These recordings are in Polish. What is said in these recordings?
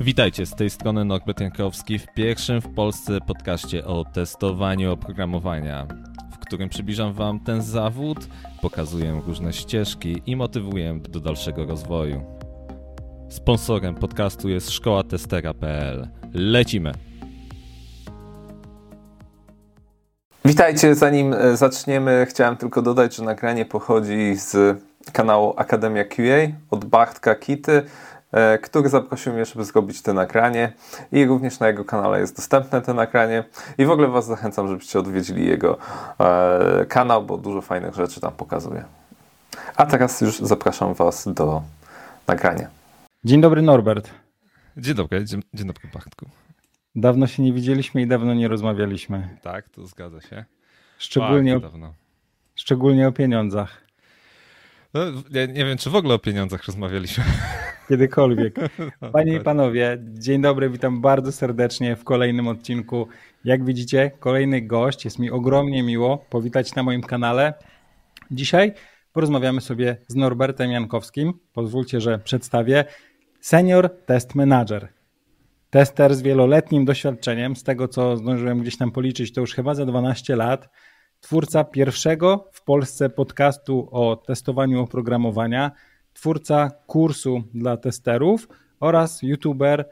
Witajcie, z tej strony Norbert Jankowski w pierwszym w Polsce podcaście o testowaniu oprogramowania, w którym przybliżam Wam ten zawód, pokazuję różne ścieżki i motywuję do dalszego rozwoju. Sponsorem podcastu jest szkoła testera.pl. Lecimy! Witajcie, zanim e, zaczniemy, chciałem tylko dodać, że nagranie pochodzi z kanału Akademia QA od Bartka Kity. E, który zaprosił mnie, żeby zrobić to nagranie i również na jego kanale jest dostępne to nagranie i w ogóle Was zachęcam, żebyście odwiedzili jego e, kanał, bo dużo fajnych rzeczy tam pokazuje. A teraz już zapraszam Was do nagrania. Dzień dobry Norbert. Dzień dobry, dzień, dzień dobry Bartku. Dawno się nie widzieliśmy i dawno nie rozmawialiśmy. Tak, to zgadza się. Szczególnie, o, szczególnie o pieniądzach. No, ja nie wiem, czy w ogóle o pieniądzach rozmawialiśmy. Kiedykolwiek. Panie i panowie, dzień dobry, witam bardzo serdecznie w kolejnym odcinku. Jak widzicie, kolejny gość. Jest mi ogromnie miło powitać na moim kanale. Dzisiaj porozmawiamy sobie z Norbertem Jankowskim. Pozwólcie, że przedstawię. Senior Test Manager. Tester z wieloletnim doświadczeniem. Z tego, co zdążyłem gdzieś tam policzyć, to już chyba za 12 lat. Twórca pierwszego w Polsce podcastu o testowaniu oprogramowania twórca kursu dla testerów oraz youtuber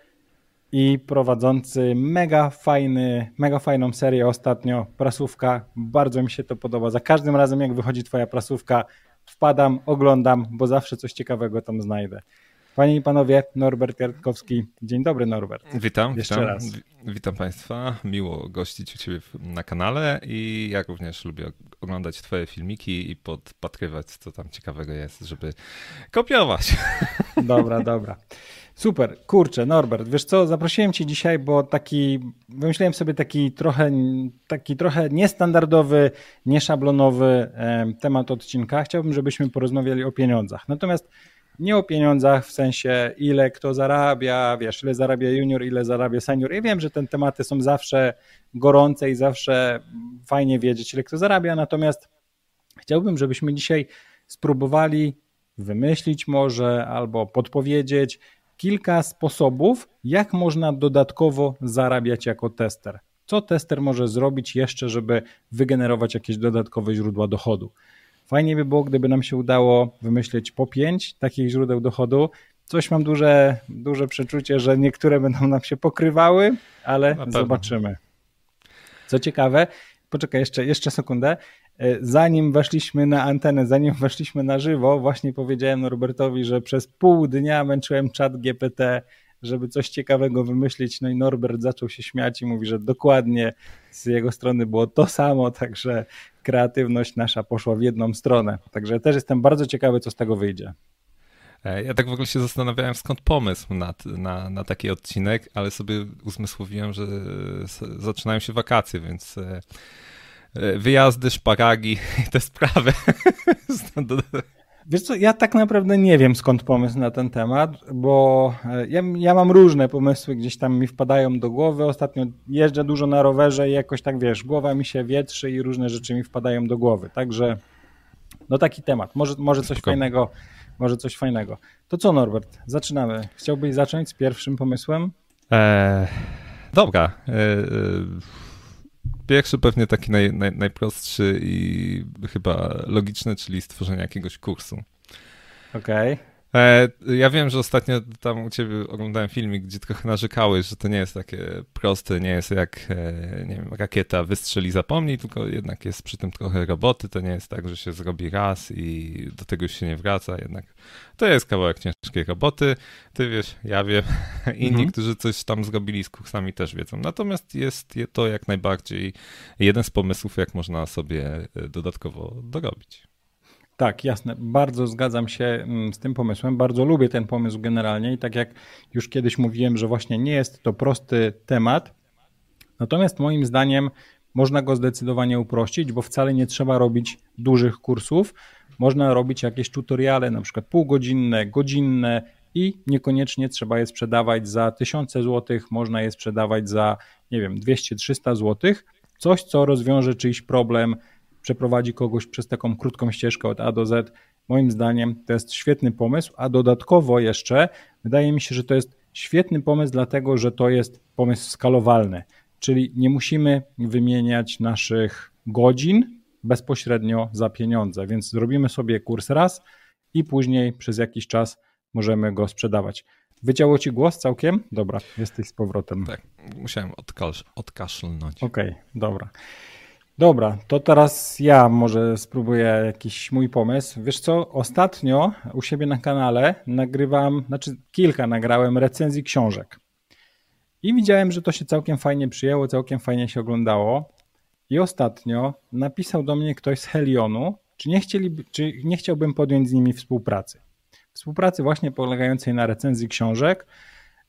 i prowadzący mega fajny, mega fajną serię ostatnio, prasówka. Bardzo mi się to podoba. Za każdym razem, jak wychodzi twoja prasówka, wpadam, oglądam, bo zawsze coś ciekawego tam znajdę. Panie i panowie, Norbert Jarkowski. Dzień dobry, Norbert. Witam, Jeszcze witam, raz. witam Państwa. Miło gościć u Ciebie na kanale i ja również lubię oglądać Twoje filmiki i podpatrywać, co tam ciekawego jest, żeby kopiować. Dobra, dobra. Super, kurczę, Norbert, wiesz co, zaprosiłem Cię dzisiaj, bo taki, wymyśliłem sobie taki trochę, taki trochę niestandardowy, nieszablonowy temat odcinka. Chciałbym, żebyśmy porozmawiali o pieniądzach. Natomiast nie o pieniądzach w sensie ile kto zarabia, wiesz, ile zarabia junior, ile zarabia senior. Ja wiem, że te tematy są zawsze gorące i zawsze fajnie wiedzieć, ile kto zarabia, natomiast chciałbym, żebyśmy dzisiaj spróbowali wymyślić może albo podpowiedzieć kilka sposobów, jak można dodatkowo zarabiać jako tester. Co tester może zrobić jeszcze, żeby wygenerować jakieś dodatkowe źródła dochodu? Fajnie by było, gdyby nam się udało wymyślić po pięć takich źródeł dochodu. Coś mam duże, duże przeczucie, że niektóre będą nam się pokrywały, ale zobaczymy. Co ciekawe, poczekaj jeszcze, jeszcze sekundę. E, zanim weszliśmy na antenę, zanim weszliśmy na żywo, właśnie powiedziałem Norbertowi, że przez pół dnia męczyłem czat GPT żeby coś ciekawego wymyślić. No i Norbert zaczął się śmiać i mówi, że dokładnie z jego strony było to samo, także kreatywność nasza poszła w jedną stronę. Także też jestem bardzo ciekawy, co z tego wyjdzie. E, ja tak w ogóle się zastanawiałem, skąd pomysł na, na, na taki odcinek, ale sobie uzmysłowiłem, że zaczynają się wakacje, więc e, e, wyjazdy, szparagi i te sprawy. Wiesz co, ja tak naprawdę nie wiem skąd pomysł na ten temat, bo e, ja, ja, mam różne pomysły, gdzieś tam mi wpadają do głowy. Ostatnio jeżdżę dużo na rowerze i jakoś tak wiesz, głowa mi się wietrzy i różne rzeczy mi wpadają do głowy. Także no taki temat. Może, może coś fajnego, może coś fajnego. To co Norbert, zaczynamy. Chciałbyś zacząć z pierwszym pomysłem? Eee, dobra. Eee, Pierwszy pewnie taki naj, naj, najprostszy i chyba logiczny, czyli stworzenie jakiegoś kursu. Okej. Okay. E, ja wiem, że ostatnio tam u ciebie oglądałem filmik, gdzie trochę narzekałeś, że to nie jest takie proste, nie jest jak, e, nie wiem, rakieta wystrzeli, zapomnij, tylko jednak jest przy tym trochę roboty, to nie jest tak, że się zrobi raz i do tego już się nie wraca, jednak to jest kawałek ciężkiej roboty, ty wiesz, ja wiem, inni, mhm. którzy coś tam zrobili z kursami też wiedzą, natomiast jest to jak najbardziej jeden z pomysłów, jak można sobie e, dodatkowo dorobić. Tak, jasne. Bardzo zgadzam się mm, z tym pomysłem. Bardzo lubię ten pomysł generalnie i tak jak już kiedyś mówiłem, że właśnie nie jest to prosty temat. Natomiast moim zdaniem można go zdecydowanie uprościć, bo wcale nie trzeba robić dużych kursów. Można robić jakieś tutoriale, na przykład półgodzinne, godzinne i niekoniecznie trzeba je sprzedawać za tysiące złotych, można je sprzedawać za, nie wiem, 200-300 złotych. Coś, co rozwiąże czyjś problem, przeprowadzi kogoś przez taką krótką ścieżkę od A do Z. Moim zdaniem to jest świetny pomysł, a dodatkowo jeszcze wydaje mi się, że to jest świetny pomysł, dlatego że to jest pomysł skalowalny, czyli nie musimy wymieniać naszych godzin bezpośrednio za pieniądze, więc zrobimy sobie kurs raz i później przez jakiś czas możemy go sprzedawać. Wyciało ci głos całkiem? Dobra, jesteś z powrotem. Tak, musiałem odkasz odkaszlnąć. Okej, okay, dobra. Dobra, to teraz ja może spróbuję jakiś mój pomysł. Wiesz co, ostatnio u siebie na kanale nagrywam, znaczy kilka nagrałem recenzji książek. I widziałem, że to się całkiem fajnie przyjęło, całkiem fajnie się oglądało. I ostatnio napisał do mnie ktoś z Helionu, czy nie, chcieli, czy nie chciałbym podjąć z nimi współpracy. Współpracy właśnie polegającej na recenzji książek,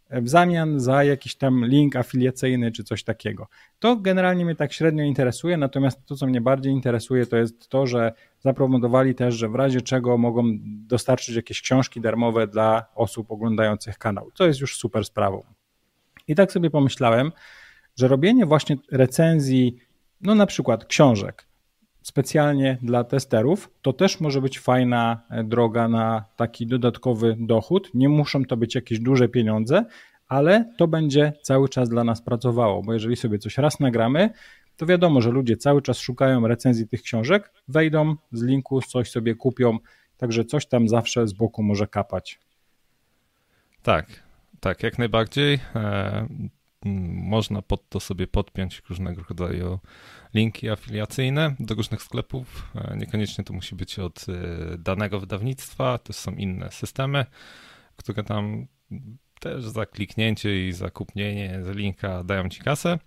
w zamian za jakiś tam link afiliacyjny czy coś takiego. To generalnie mnie tak średnio interesuje, natomiast to, co mnie bardziej interesuje, to jest to, że zaproponowali też, że w razie czego mogą dostarczyć jakieś książki darmowe dla osób oglądających kanał, co jest już super sprawą. I tak sobie pomyślałem, że robienie właśnie recenzji, no na przykład książek, specjalnie dla testerów, to też może być fajna e, droga na taki dodatkowy dochód. Nie muszą to być jakieś duże pieniądze, ale to będzie cały czas dla nas pracowało, bo jeżeli sobie coś raz nagramy, to wiadomo, że ludzie cały czas szukają recenzji tych książek, wejdą z linku, coś sobie kupią, także coś tam zawsze z boku może kapać. Tak, tak, jak najbardziej. Można pod to sobie podpiąć różnego rodzaju linki afiliacyjne do różnych sklepów. E, niekoniecznie to musi być od e, danego wydawnictwa, też są inne systemy, które tam też za kliknięcie i za kupnienie z linka dają ci kasę.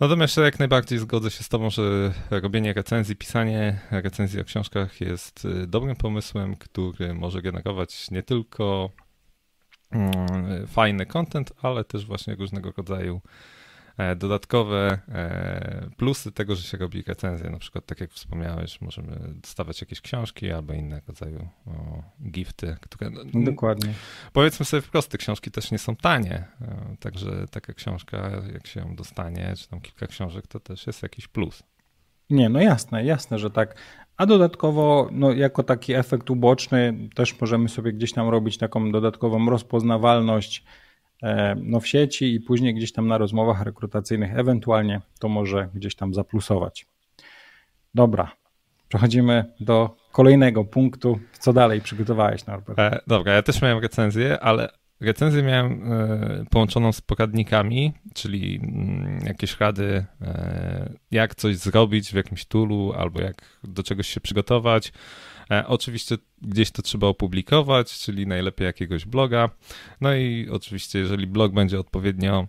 Natomiast jak najbardziej zgodzę się z Tobą, że robienie recenzji, pisanie recenzji o książkach jest e, dobrym pomysłem, który może generować nie tylko fajny content, ale też właśnie różnego rodzaju E, dodatkowe e, plusy tego, że się robi recenzję. Na przykład, tak jak wspomniałeś, możemy dostawać jakieś książki albo innego rodzaju gifty, które. No, Dokładnie. Powiedzmy sobie wprost, te książki też nie są tanie. E, także taka książka, jak się ją dostanie, czy tam kilka książek, to też jest jakiś plus. Nie, no jasne, jasne, że tak. A dodatkowo, no, jako taki efekt uboczny, też możemy sobie gdzieś tam robić taką dodatkową rozpoznawalność E, no w sieci i później gdzieś tam na rozmowach rekrutacyjnych, ewentualnie to może gdzieś tam zaplusować. Dobra, przechodzimy do kolejnego punktu. Co dalej przygotowałeś, Norbert? E, dobra, ja też miałem recenzję, ale recenzję miałem e, połączoną z poradnikami, czyli mm, jakieś rady, e, jak coś zrobić w jakimś toolu albo jak do czegoś się przygotować. E, oczywiście gdzieś to trzeba opublikować, czyli najlepiej jakiegoś bloga. No i oczywiście, jeżeli blog będzie odpowiednio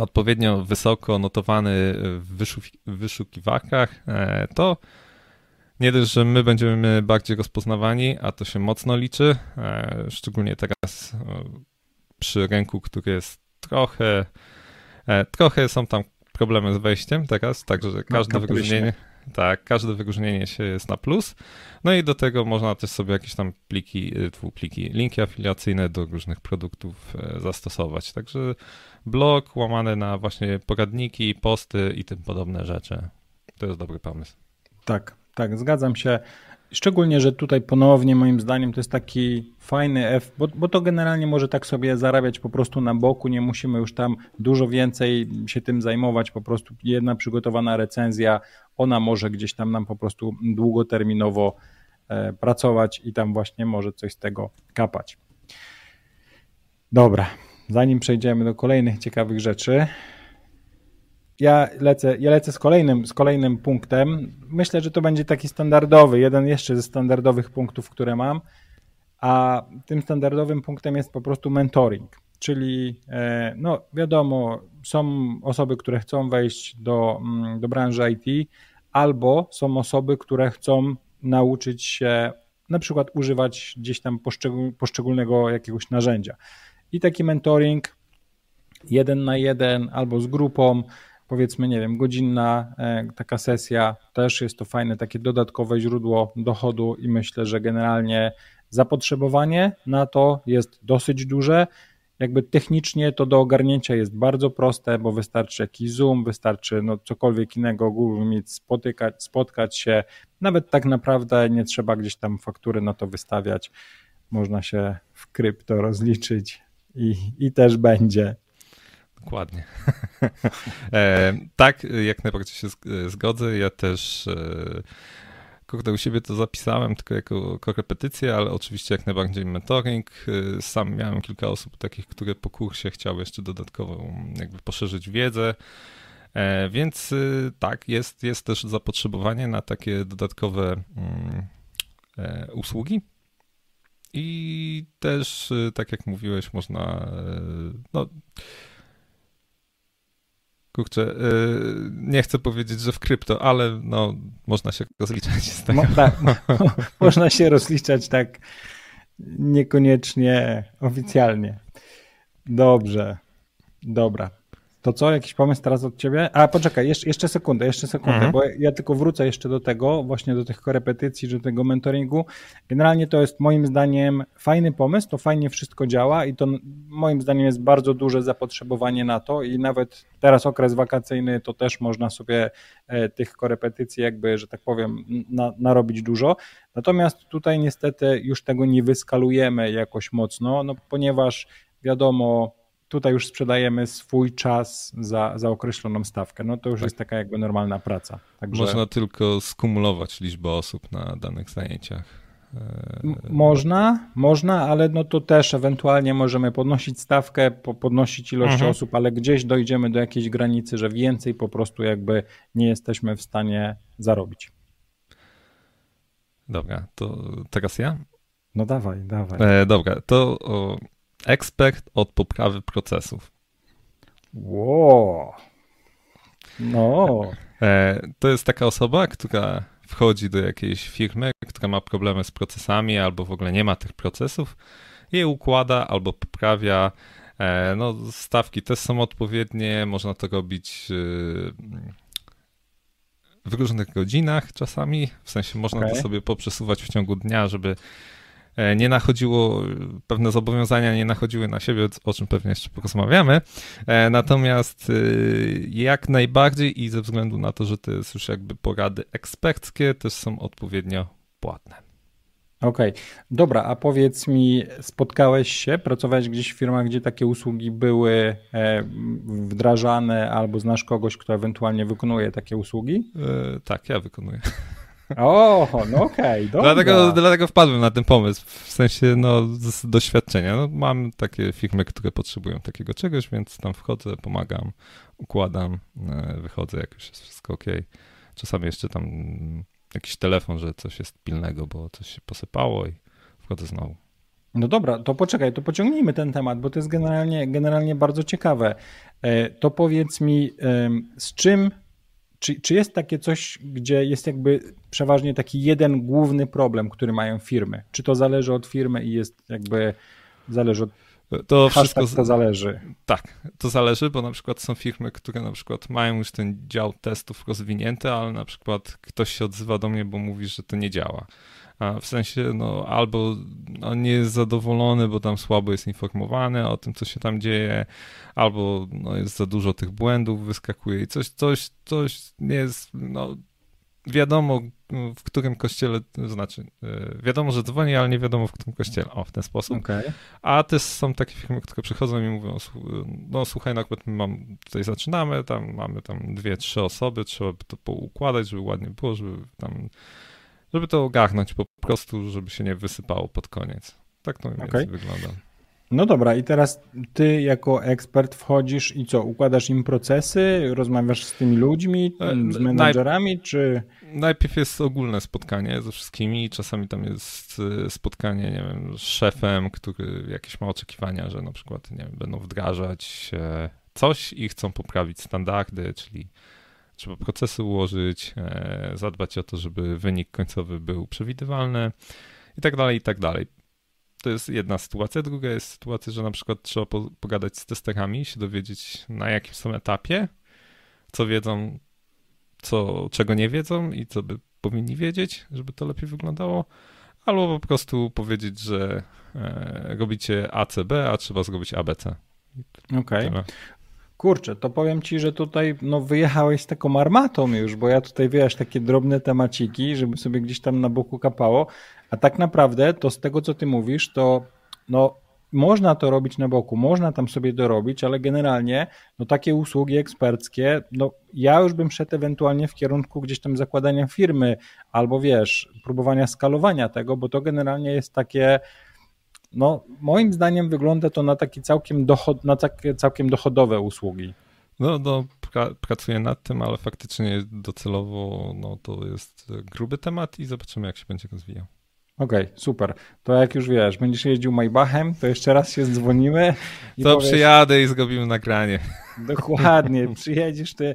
odpowiednio wysoko notowany w wyszukiwarkach, e, to nie dość, że my będziemy bardziej rozpoznawani, a to się mocno liczy, e, szczególnie teraz przy rynku, który jest trochę, trochę są tam problemy z wejściem teraz, także no, każde wyróżnienie, tak, każde wyróżnienie się jest na plus. No i do tego można też sobie jakieś tam pliki, y, pliki, linki afiliacyjne do różnych produktów e, zastosować. Także blog łamany na właśnie poradniki, posty i tym podobne rzeczy. To jest dobry pomysł. Tak, tak, zgadzam się. Szczególnie, że tutaj ponownie moim zdaniem to jest taki fajny F, bo, bo to generalnie może tak sobie zarabiać po prostu na boku, nie musimy już tam dużo więcej się tym zajmować, po prostu jedna przygotowana recenzja, ona może gdzieś tam nam po prostu długoterminowo e, pracować i tam właśnie może coś z tego kapać. Dobra, zanim przejdziemy do kolejnych ciekawych rzeczy, ja lecę, ja lecę z kolejnym, z kolejnym punktem. Myślę, że to będzie taki standardowy, jeden jeszcze ze standardowych punktów, które mam, a tym standardowym punktem jest po prostu mentoring. Czyli, e, no wiadomo, są osoby, które chcą wejść do, mm, do branży IT, albo są osoby, które chcą nauczyć się na przykład używać gdzieś tam poszczególnego jakiegoś narzędzia. I taki mentoring jeden na jeden albo z grupą powiedzmy, nie wiem, godzinna e, taka sesja, też jest to fajne takie dodatkowe źródło dochodu i myślę, że generalnie zapotrzebowanie na to jest dosyć duże. Jakby technicznie to do ogarnięcia jest bardzo proste, bo wystarczy jakiś Zoom, wystarczy no cokolwiek innego, Google Meet, spotykać, spotkać się. Nawet tak naprawdę nie trzeba gdzieś tam faktury na to wystawiać. Można się w krypto rozliczyć i, i też będzie. Dokładnie. e, tak, jak najbardziej się zgodzę. Ja też e, kurde, u siebie to zapisałem tylko jako korepetycję, ale oczywiście jak najbardziej mentoring. E, sam miałem kilka osób takich, które po kursie chciały jeszcze dodatkowo jakby poszerzyć wiedzę. E, więc e, tak, jest, jest też zapotrzebowanie na takie dodatkowe mm, e, usługi. I też, e, tak jak mówiłeś, można no, kurczę, yy, nie chcę powiedzieć, że w krypto, ale no, można się rozliczać z tego. Mo, tak, można się rozliczać tak niekoniecznie oficjalnie. Dobrze, dobra. To co, jakiś pomysł teraz od ciebie? A poczekaj, jeszcze, jeszcze sekundę, jeszcze sekundę, mhm. bo ja tylko wrócę jeszcze do tego, właśnie do tych korepetycji, do tego mentoringu. Generalnie to jest moim zdaniem fajny pomysł, to fajnie wszystko działa i to moim zdaniem jest bardzo duże zapotrzebowanie na to i nawet teraz okres wakacyjny to też można sobie e, tych korepetycji jakby, że tak powiem, na, narobić dużo. Natomiast tutaj niestety już tego nie wyskalujemy jakoś mocno, no ponieważ wiadomo, tutaj już sprzedajemy swój czas za, za określoną stawkę. No to już tak. jest taka jakby normalna praca. Także... Można tylko skumulować liczbę osób na danych zajęciach. Można, można, ale no to też ewentualnie możemy podnosić stawkę, podnosić ilość mhm. osób, ale gdzieś dojdziemy do jakiejś granicy, że więcej po prostu jakby nie jesteśmy w stanie zarobić. Dobra, to teraz ja? No dawaj, dawaj. E, dobra, to o, Ekspert od poprawy procesów. Wow. No. E, to jest taka osoba, która wchodzi do jakiejś firmy, która ma problemy z procesami albo w ogóle nie ma tych procesów, je układa albo poprawia. E, no, stawki też są odpowiednie, można to robić e, w różnych godzinach czasami, w sensie można okay. to sobie poprzesuwać w ciągu dnia, żeby nie nachodziło, pewne zobowiązania nie nachodziły na siebie, o czym pewnie jeszcze porozmawiamy. E, natomiast e, jak najbardziej i ze względu na to, że to jest już jakby porady eksperckie, też są odpowiednio płatne. Okej, okay. dobra, a powiedz mi, spotkałeś się, pracowałeś gdzieś w firmach, gdzie takie usługi były wdrażane, albo znasz kogoś, kto ewentualnie wykonuje takie usługi? E, tak, ja wykonuję. O, no okej, okay, dlatego, dlatego wpadłem na ten pomysł, w sensie no, z doświadczenia. No, mam takie firmy, które potrzebują takiego czegoś, więc tam wchodzę, pomagam, układam, e, wychodzę, jak już jest wszystko ok. Czasami jeszcze tam jakiś telefon, że coś jest pilnego, bo coś się posypało i wchodzę znowu. No dobra, to poczekaj, to pociągnijmy ten temat, bo to jest generalnie, generalnie bardzo ciekawe. E, to powiedz mi, z czym czy, czy jest takie coś, gdzie jest jakby przeważnie taki jeden główny problem, który mają firmy? Czy to zależy od firmy i jest jakby zależy od to wszystko to zależy. Tak, to zależy, bo na przykład są firmy, które na przykład mają już ten dział testów rozwinięty, ale na przykład ktoś się odzywa do mnie, bo mówi, że to nie działa. W sensie, no, albo on nie jest zadowolony, bo tam słabo jest informowany o tym, co się tam dzieje, albo no, jest za dużo tych błędów, wyskakuje i coś, coś, coś nie jest, no, wiadomo, w którym kościele, znaczy, e, wiadomo, że dzwoni, ale nie wiadomo, w którym kościele. O, w ten sposób. Okay. A też są takie firmy, które przychodzą i mówią, no słuchaj, no akurat my mam, tutaj zaczynamy, tam mamy tam dwie, trzy osoby, trzeba by to poukładać, żeby ładnie było, żeby tam żeby to ogarnąć po prostu, żeby się nie wysypało pod koniec. Tak to mniej okay. wygląda. No dobra, i teraz ty jako ekspert wchodzisz i co, układasz im procesy, rozmawiasz z tymi ludźmi, e, z menedżerami, czy... Najpierw jest ogólne spotkanie ze wszystkimi, czasami tam jest e, spotkanie, nie wiem, z szefem, który jakieś ma oczekiwania, że na przykład, nie wiem, będą wdrażać coś i chcą poprawić standardy, czyli trzeba procesy ułożyć, e, zadbać o to, żeby wynik końcowy był przewidywalny i tak dalej, i tak dalej. To jest jedna sytuacja. Druga jest sytuacja, że na przykład trzeba pogadać z testerami, się dowiedzieć na jakim są etapie, co wiedzą, co, czego nie wiedzą i co by powinni wiedzieć, żeby to lepiej wyglądało, albo po prostu powiedzieć, że e, robicie ACB, a trzeba zrobić ABC. Okej. Okay. Kurczę, to powiem ci, że tutaj no, wyjechałeś z taką armatą już, bo ja tutaj wiesz, takie drobne temaciki, żeby sobie gdzieś tam na boku kapało, a tak naprawdę to z tego, co ty mówisz, to no, można to robić na boku, można tam sobie dorobić, ale generalnie no takie usługi eksperckie, no ja już bym szedł ewentualnie w kierunku gdzieś tam zakładania firmy albo wiesz, próbowania skalowania tego, bo to generalnie jest takie no moim zdaniem wygląda to na takie całkiem, dochod, na takie całkiem dochodowe usługi. No, no pra, pracuję nad tym, ale faktycznie docelowo no, to jest gruby temat i zobaczymy, jak się będzie rozwijał. Okej, okay, super. To jak już wiesz, będziesz jeździł Maybachem, to jeszcze raz się dzwonimy. I to powiesz, przyjadę i zrobimy nagranie. Dokładnie, przyjedziesz ty,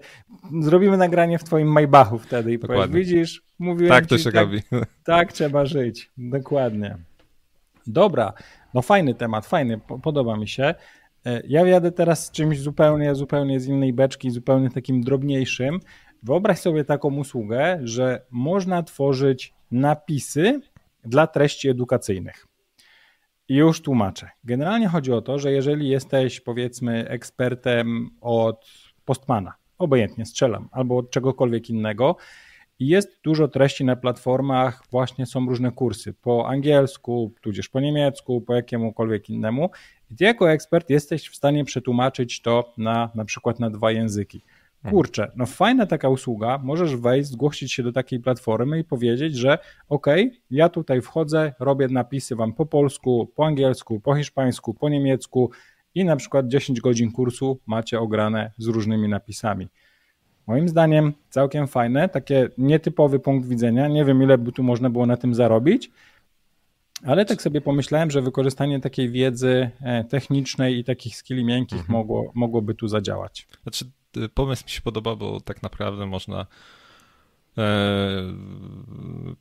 zrobimy nagranie w twoim Maybachu wtedy i Dokładnie. powiesz, widzisz, mówiłem Tak to się tak, robi. Tak trzeba żyć, dokładnie. Dobra, no fajny temat, fajny, podoba mi się. E, ja jadę teraz z czymś zupełnie, zupełnie z innej beczki, zupełnie takim drobniejszym. Wyobraź sobie taką usługę, że można tworzyć napisy dla treści edukacyjnych. I już tłumaczę. Generalnie chodzi o to, że jeżeli jesteś powiedzmy ekspertem od Postmana, obojętnie strzelam, albo od czegokolwiek innego, jest dużo treści na platformach, właśnie są różne kursy po angielsku, tudzież po niemiecku, po jakiemukolwiek innemu. I ty jako ekspert jesteś w stanie przetłumaczyć to na na przykład na dwa języki. Hmm. Kurczę, no fajna taka usługa, możesz wejść, zgłosić się do takiej platformy i powiedzieć, że ok, ja tutaj wchodzę, robię napisy wam po polsku, po angielsku, po hiszpańsku, po niemiecku i na przykład 10 godzin kursu macie ograne z różnymi napisami. Moim zdaniem całkiem fajne, takie nietypowy punkt widzenia. Nie wiem, ile by tu można było na tym zarobić, ale tak sobie pomyślałem, że wykorzystanie takiej wiedzy e, technicznej i takich skilli miękkich mhm. mogło, mogłoby tu zadziałać. Znaczy, y, pomysł mi się podoba, bo tak naprawdę można e,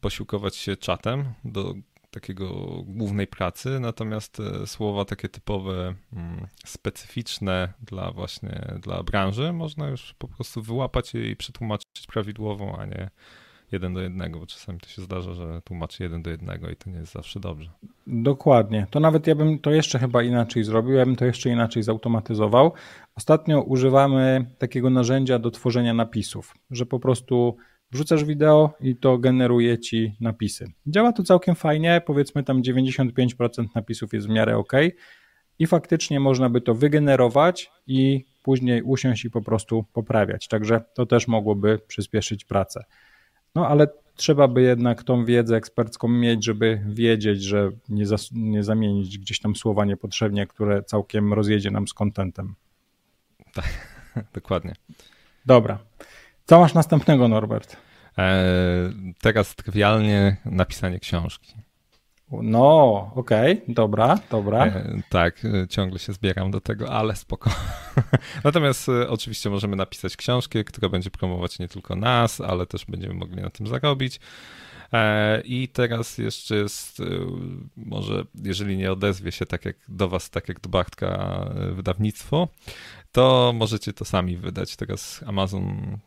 posiłkować się czatem do takiego głównej pracy, natomiast e, słowa takie typowe, mm, specyficzne dla właśnie dla branży można już po prostu wyłapać i przetłumaczyć prawidłową, a nie jeden do jednego, bo czasami to się zdarza, że tłumaczy jeden do jednego i to nie jest zawsze dobrze. Dokładnie. To nawet ja bym to jeszcze chyba inaczej zrobił, ja bym to jeszcze inaczej zautomatyzował. Ostatnio używamy takiego narzędzia do tworzenia napisów, że po prostu wrzucasz wideo i to generuje ci napisy. Działa to całkiem fajnie, powiedzmy tam 95% napisów jest w miarę ok i faktycznie można by to wygenerować i później usiąść i po prostu poprawiać. Także to też mogłoby przyspieszyć pracę. No ale trzeba by jednak tą wiedzę ekspercką mieć, żeby wiedzieć, że nie, zas- nie zamienić gdzieś tam słowa niepotrzebnie, które całkiem rozjedzie nam z kontentem. Tak, dokładnie. Dobra. Co masz następnego, Norbert? E, teraz trywialnie napisanie książki. No, okej, okay, dobra, dobra. E, tak, e, ciągle się zbieram do tego, ale spoko. Natomiast e, oczywiście możemy napisać książkę, która będzie promować nie tylko nas, ale też będziemy mogli na tym zarobić. E, I teraz jeszcze jest, e, może jeżeli nie odezwie się tak jak do was, tak jak do Bartka wydawnictwo, to możecie to sami wydać. Teraz Amazon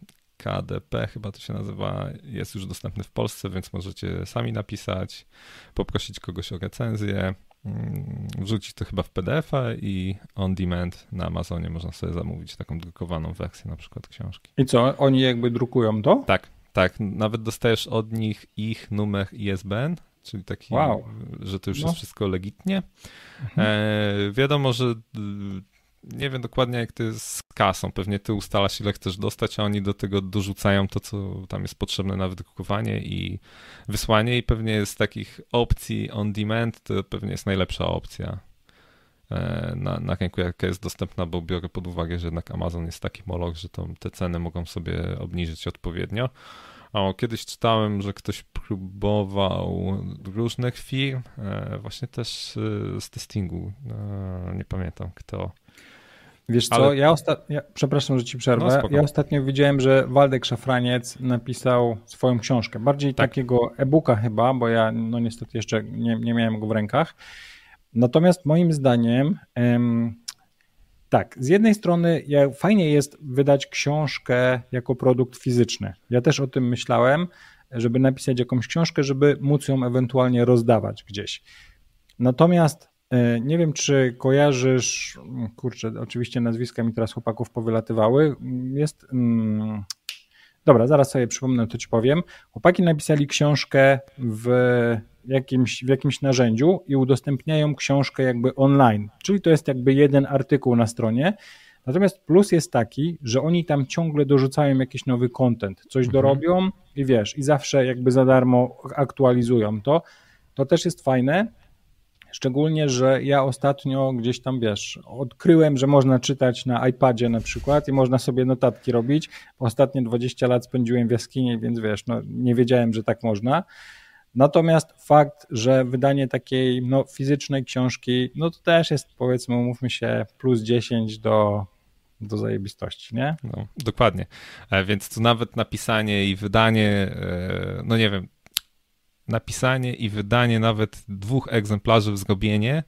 KDP chyba to się nazywa, jest już dostępny w Polsce, więc możecie sami napisać, poprosić kogoś o recenzję, mm, wrzucić to chyba w PDF-a i on demand na Amazonie można sobie zamówić taką drukowaną wersję na przykład książki. I co, oni jakby drukują to? Tak, tak. Nawet dostajesz od nich ich numer ISBN, czyli taki, wow. że to już no. jest wszystko legitnie. Mhm. E, wiadomo, że nie wiem dokładnie jak to jest z kasą. Pewnie ty ustalasz ile chcesz dostać, a oni do tego dorzucają to, co tam jest potrzebne na wydrukowanie i wysłanie i pewnie z takich opcji on demand to pewnie jest najlepsza opcja e, na, na rynku, jaka jest dostępna, bo biorę pod uwagę, że jednak Amazon jest taki moloch, że to, te ceny mogą sobie obniżyć odpowiednio. O, kiedyś czytałem, że ktoś próbował różnych firm, e, właśnie też e, z testingu, nie pamiętam kto, Wiesz co, Ale... ja, osta... ja przepraszam, że ci przerwę. No, ja ostatnio widziałem, że Waldek Szafraniec napisał swoją książkę. Bardziej tak. takiego e-booka chyba, bo ja no niestety jeszcze nie, nie miałem go w rękach. Natomiast moim zdaniem em, tak, z jednej strony fajnie jest wydać książkę jako produkt fizyczny. Ja też o tym myślałem, żeby napisać jakąś książkę, żeby móc ją ewentualnie rozdawać gdzieś. Natomiast nie wiem, czy kojarzysz, kurczę, oczywiście nazwiska mi teraz chłopaków powylatywały. Jest mm, Dobra, zaraz sobie przypomnę, to ci powiem. Chłopaki napisali książkę w jakimś, w jakimś narzędziu i udostępniają książkę jakby online, czyli to jest jakby jeden artykuł na stronie. Natomiast plus jest taki, że oni tam ciągle dorzucają jakiś nowy content, coś mhm. dorobią i wiesz, i zawsze jakby za darmo aktualizują to. To też jest fajne, Szczególnie, że ja ostatnio gdzieś tam, wiesz, odkryłem, że można czytać na iPadzie na przykład i można sobie notatki robić. Ostatnie 20 lat spędziłem w jaskini, więc wiesz, no, nie wiedziałem, że tak można. Natomiast fakt, że wydanie takiej no, fizycznej książki, no to też jest powiedzmy, umówmy się, plus 10 do, do zajebistości, nie? No, dokładnie. E, więc tu nawet napisanie i wydanie, e, no nie wiem, napisanie i wydanie nawet dwóch egzemplarzy w zrobienie,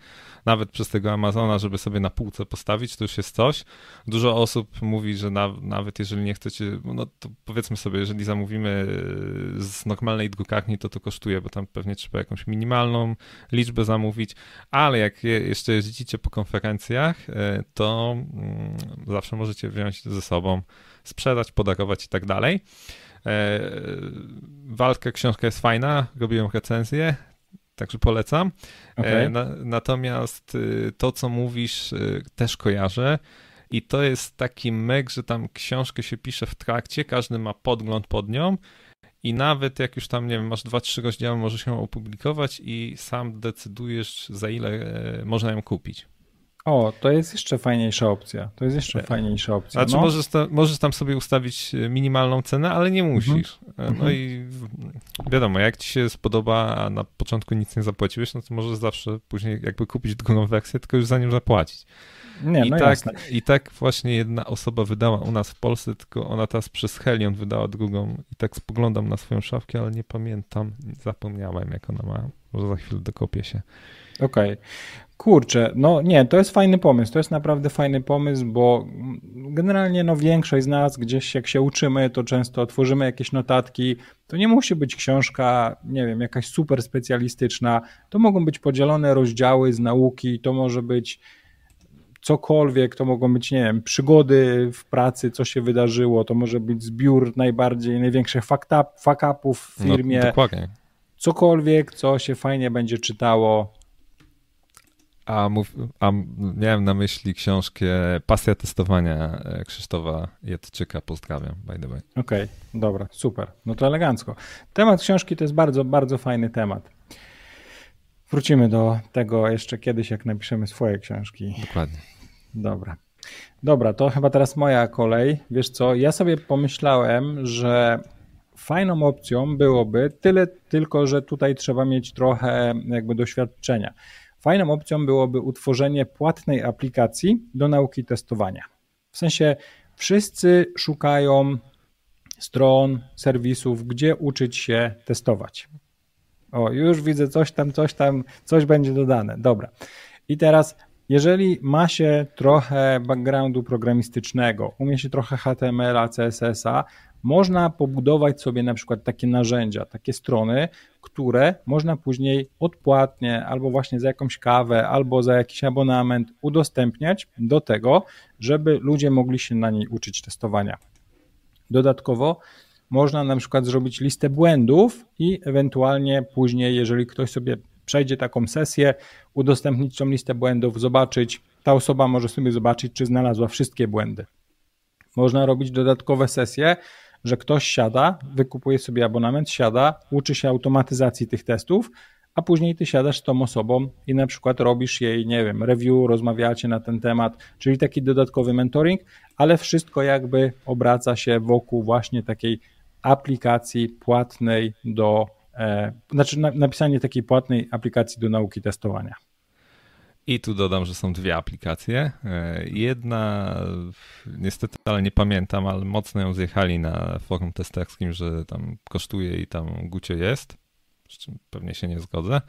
nawet przez tego Amazona, żeby sobie na półce postawić, to już jest coś. Dużo osób mówi, że na, nawet jeżeli nie chcecie, no to powiedzmy sobie, jeżeli zamówimy z normalnej drukarni, to to kosztuje, bo tam pewnie trzeba jakąś minimalną liczbę zamówić, ale jak jeszcze jeździcie po konferencjach, e, to mm, zawsze możecie wziąć ze sobą, sprzedać, podarować i tak dalej. E, walka, książka jest fajna, robiłem recenzję, także polecam. E, okay. Na, natomiast y, to, co mówisz, y, też kojarzę. I to jest taki myk, że tam książkę się pisze w trakcie, każdy ma podgląd pod nią i nawet jak już tam, nie wiem, masz dwa, trzy rozdziały, możesz ją opublikować i sam decydujesz, za ile e, można ją kupić. O, to jest jeszcze fajniejsza opcja. To jest jeszcze fajniejsza opcja. Znaczy, no. możesz, ta, możesz tam sobie ustawić e, minimalną cenę, ale nie musisz. Mhm. E, no mhm. i wiadomo, jak ci się spodoba, a na początku nic nie zapłaciłeś, no to możesz zawsze później jakby kupić drugą wersję, tylko już za nią zapłacić. Nie, I, no tak, jasne. I tak właśnie jedna osoba wydała u nas w Polsce, tylko ona teraz przez Helion wydała drugą i tak spoglądam na swoją szafkę, ale nie pamiętam, zapomniałem jak ona ma. Może za chwilę dokopię się. Okej. Okay. Kurczę, no nie, to jest fajny pomysł, to jest naprawdę fajny pomysł, bo generalnie no większość z nas gdzieś jak się uczymy, to często tworzymy jakieś notatki, to nie musi być książka, nie wiem, jakaś super specjalistyczna, to mogą być podzielone rozdziały z nauki, to może być cokolwiek, to mogą być, nie wiem, przygody w pracy, co się wydarzyło, to może być zbiór najbardziej, największych fuck, upów w no, firmie. No, dokładnie. Cokolwiek, co się fajnie będzie czytało, a, mów, a miałem na myśli książkę Pasja testowania e, Krzysztofa Jadczyka. Pozdrawiam, by the way. Okej, okay, dobra, super. No to elegancko. Temat książki to jest bardzo, bardzo fajny temat. Wrócimy do tego jeszcze kiedyś, jak napiszemy swoje książki. Dokładnie. Dobra. Dobra, to chyba teraz moja kolej. Wiesz co, ja sobie pomyślałem, że fajną opcją byłoby tyle tylko, że tutaj trzeba mieć trochę jakby doświadczenia. Fajną opcją byłoby utworzenie płatnej aplikacji do nauki testowania. W sensie wszyscy szukają stron, serwisów, gdzie uczyć się testować. O, już widzę coś tam, coś tam, coś będzie dodane. Dobra. I teraz, jeżeli ma się trochę backgroundu programistycznego, umie się trochę HTML-a, CSS-a, można pobudować sobie na przykład takie narzędzia, takie strony, które można później odpłatnie albo właśnie za jakąś kawę, albo za jakiś abonament udostępniać do tego, żeby ludzie mogli się na niej uczyć testowania. Dodatkowo można na przykład zrobić listę błędów i ewentualnie później, jeżeli ktoś sobie przejdzie taką sesję, udostępnić tą listę błędów, zobaczyć, ta osoba może sobie zobaczyć, czy znalazła wszystkie błędy. Można robić dodatkowe sesje, że ktoś siada, wykupuje sobie abonament, siada, uczy się automatyzacji tych testów, a później ty siadasz z tą osobą i na przykład robisz jej, nie wiem, review, rozmawiacie na ten temat, czyli taki dodatkowy mentoring, ale wszystko jakby obraca się wokół właśnie takiej aplikacji płatnej do, e, znaczy napisanie takiej płatnej aplikacji do nauki testowania. I tu dodam, że są dwie aplikacje. E, jedna, niestety, ale nie pamiętam, ale mocno ją zjechali na forum testerskim, że tam kosztuje i tam gucie jest, z czym pewnie się nie zgodzę.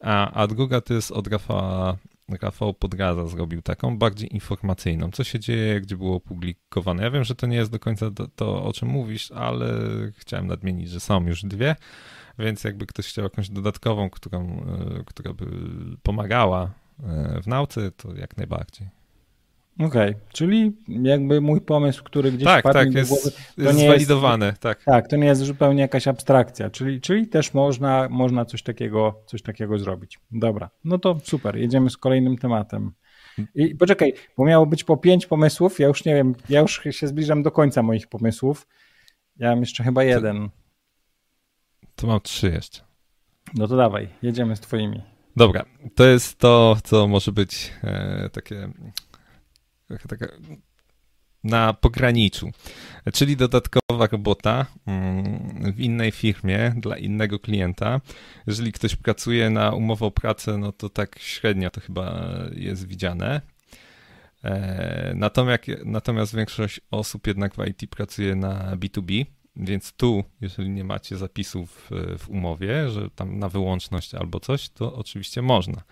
A, a druga to jest od Rafała, Rafał Podgaza zrobił taką bardziej informacyjną. Co się dzieje, gdzie było opublikowane. Ja wiem, że to nie jest do końca to, to o czym mówisz, ale chciałem nadmienić, że są już dwie więc jakby ktoś chciał jakąś dodatkową, którą, e, która by pomagała w nauce, to jak najbardziej. Okej, okay. czyli jakby mój pomysł, który gdzieś tak, tak, do jest, głowy, to jest nie zwalidowany, jest, tak. Tak, to nie jest zupełnie jakaś abstrakcja, czyli, czyli też można, można coś, takiego, coś takiego zrobić. Dobra, no to super, jedziemy z kolejnym tematem. I poczekaj, bo miało być po pięć pomysłów, ja już nie wiem, ja już się zbliżam do końca moich pomysłów. Ja mam jeszcze chyba jeden. To, to mam trzy jeszcze. No to dawaj, jedziemy z twoimi. Dobra, to jest to, co może być e, takie, na pograniczu, czyli dodatkowa robota mm, w innej firmie dla innego klienta. Jeżeli ktoś pracuje na umowę o pracę, no to tak średnio to chyba jest widziane. E, natomiast, natomiast większość osób jednak w IT pracuje na B2B, więc tu, jeżeli nie macie zapisów w umowie, że tam na wyłączność albo coś, to oczywiście można.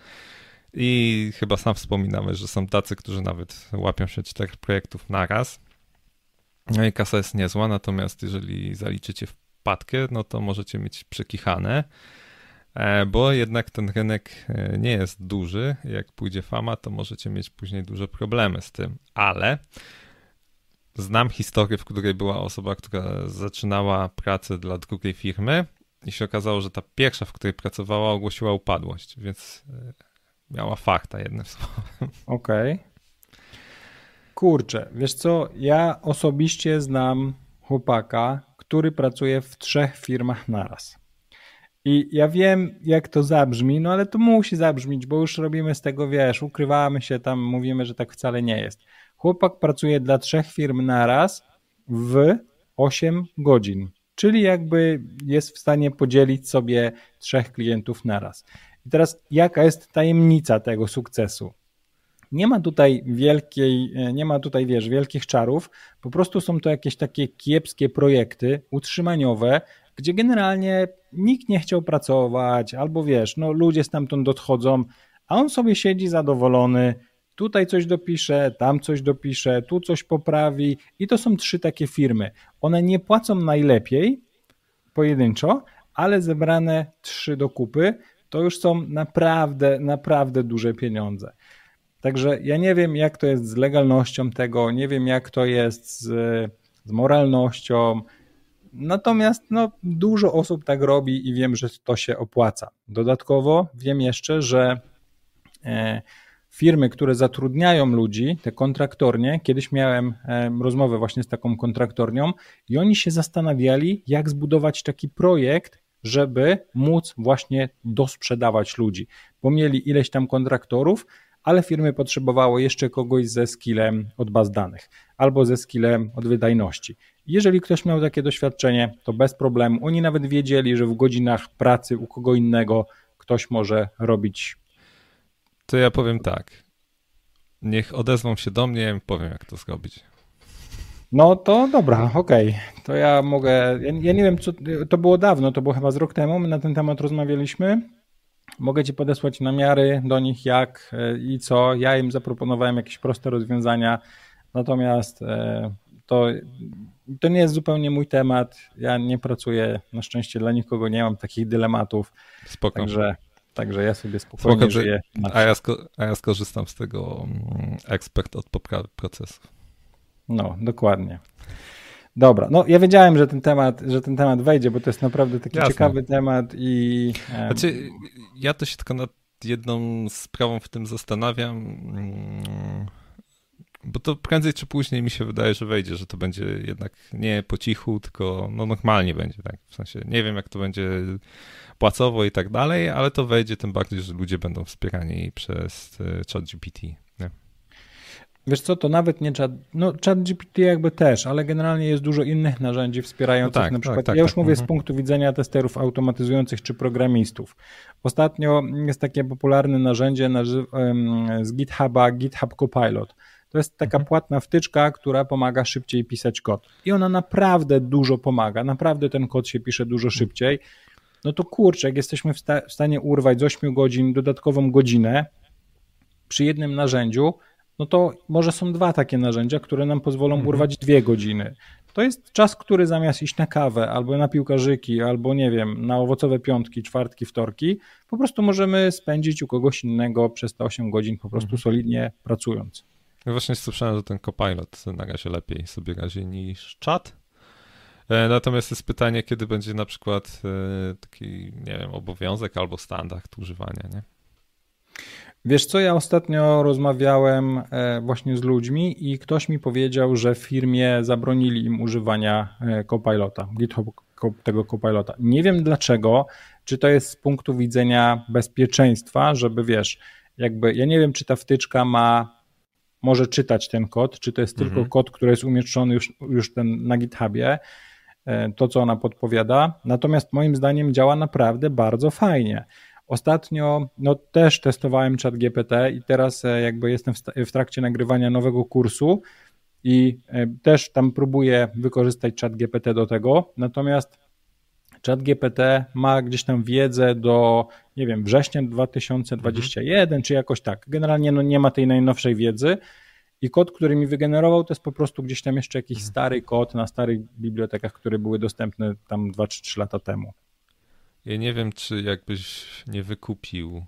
I chyba sam wspominałeś, że są tacy, którzy nawet łapią się czterech projektów naraz. No i kasa jest niezła, natomiast jeżeli zaliczycie wpadkę, no to możecie mieć przekichane, e, bo jednak ten rynek e, nie jest duży. Jak pójdzie fama, to możecie mieć później duże problemy z tym, ale znam historię, w której była osoba, która zaczynała pracę dla drugiej firmy i się okazało, że ta pierwsza, w której pracowała, ogłosiła upadłość, więc e, miała fakta jednym słowem. Okej. Okay. Kurczę, wiesz co, ja osobiście znam chłopaka, który pracuje w trzech firmach naraz. I ja wiem, jak to zabrzmi, no ale to musi zabrzmieć, bo już robimy z tego, wiesz, ukrywamy się tam, mówimy, że tak wcale nie jest. Chłopak pracuje dla trzech firm naraz w 8 godzin, czyli jakby jest w stanie podzielić sobie trzech klientów naraz. I teraz jaka jest tajemnica tego sukcesu? Nie ma tutaj wielkiej, nie ma tutaj, wiesz, wielkich czarów, po prostu są to jakieś takie kiepskie projekty utrzymaniowe, gdzie generalnie nikt nie chciał pracować, albo wiesz, no ludzie stamtąd odchodzą, a on sobie siedzi zadowolony, tutaj coś dopisze, tam coś dopisze, tu coś poprawi i to są trzy takie firmy. One nie płacą najlepiej pojedynczo, ale zebrane trzy do kupy to już są naprawdę, naprawdę duże pieniądze. Także ja nie wiem, jak to jest z legalnością tego, nie wiem, jak to jest z, z moralnością. Natomiast no, dużo osób tak robi i wiem, że to się opłaca. Dodatkowo wiem jeszcze, że e, firmy, które zatrudniają ludzi, te kontraktornie, kiedyś miałem rozmowę właśnie z taką kontraktornią i oni się zastanawiali, jak zbudować taki projekt, żeby móc właśnie dosprzedawać ludzi, bo mieli ileś tam kontraktorów, ale firmy potrzebowały jeszcze kogoś ze skillem od baz danych albo ze skillem od wydajności. Jeżeli ktoś miał takie doświadczenie, to bez problemu. Oni nawet wiedzieli, że w godzinach pracy u kogo innego ktoś może robić to ja powiem tak. Niech odezwą się do mnie, powiem jak to zrobić. No to dobra, okej. Okay. To ja mogę. Ja, ja, nie wiem, co. To było dawno, to było chyba z rok temu. My na ten temat rozmawialiśmy. Mogę ci podesłać namiary do nich, jak e, i co. Ja im zaproponowałem jakieś proste rozwiązania. Natomiast e, to, to nie jest zupełnie mój temat. Ja nie pracuję na szczęście dla nikogo, nie mam takich dylematów. Spoko. Także Także ja sobie spokojnie Spoko, żyję. A ja, a ja skorzystam z tego mm, ekspert od poprawy procesu. No, dokładnie. Dobra, no ja wiedziałem, że ten temat, że ten temat wejdzie, bo to jest naprawdę taki Jasne. ciekawy temat i... Znaczy, ja to się tylko nad jedną sprawą w tym zastanawiam, mm, bo to prędzej czy później mi się wydaje, że wejdzie, że to będzie jednak nie po cichu, tylko no normalnie będzie, tak? W sensie nie wiem, jak to będzie płacowo i tak dalej, ale to wejdzie tym bardziej, że ludzie będą wspierani przez e, ChatGPT. Wiesz co, to nawet nie chat, no ChatGPT jakby też, ale generalnie jest dużo innych narzędzi wspierających, no tak, na przykład, tak, tak, ja już tak, mówię z mhm. punktu widzenia testerów automatyzujących czy programistów. Ostatnio jest takie popularne narzędzie z GitHuba, GitHub Copilot. To jest taka mhm. płatna wtyczka, która pomaga szybciej pisać kod. I ona naprawdę dużo pomaga. Naprawdę ten kod się pisze dużo szybciej no to kurczę, jak jesteśmy w, sta w stanie urwać z 8 godzin dodatkową godzinę przy jednym narzędziu, no to może są dwa takie narzędzia, które nam pozwolą mhm. urwać dwie godziny. To jest czas, który zamiast iść na kawę, albo na piłkarzyki, albo nie wiem, na owocowe piątki, czwartki, wtorki, po prostu możemy spędzić u kogoś innego przez te 8 godzin po prostu mhm. solidnie pracując. Ja właśnie słyszałem, że ten Copilot na razie lepiej sobie radzi niż czat. E, natomiast jest pytanie, kiedy będzie na przykład e, taki, nie wiem, obowiązek albo standard używania, nie? Wiesz co, ja ostatnio rozmawiałem e, właśnie z ludźmi i ktoś mi powiedział, że w firmie zabronili im używania Copilota, GitHub tego Copilota. Nie wiem dlaczego, czy to jest z punktu widzenia bezpieczeństwa, żeby wiesz, jakby ja nie wiem, czy ta wtyczka ma może czytać ten kod, czy to jest mhm. tylko kod, który jest umieszczony już, już ten na GitHubie, to co ona podpowiada. Natomiast moim zdaniem działa naprawdę bardzo fajnie. Ostatnio no, też testowałem chat GPT i teraz e, jakby jestem w trakcie nagrywania nowego kursu i e, też tam próbuję wykorzystać chat GPT do tego. Natomiast ChatGPT ma gdzieś tam wiedzę do, nie wiem, września 2021, mhm. czy jakoś tak. Generalnie no, nie ma tej najnowszej wiedzy. I kod, który mi wygenerował, to jest po prostu gdzieś tam jeszcze jakiś mhm. stary kod na starych bibliotekach, które były dostępne tam 2 3 lata temu. Ja nie wiem, czy jakbyś nie wykupił,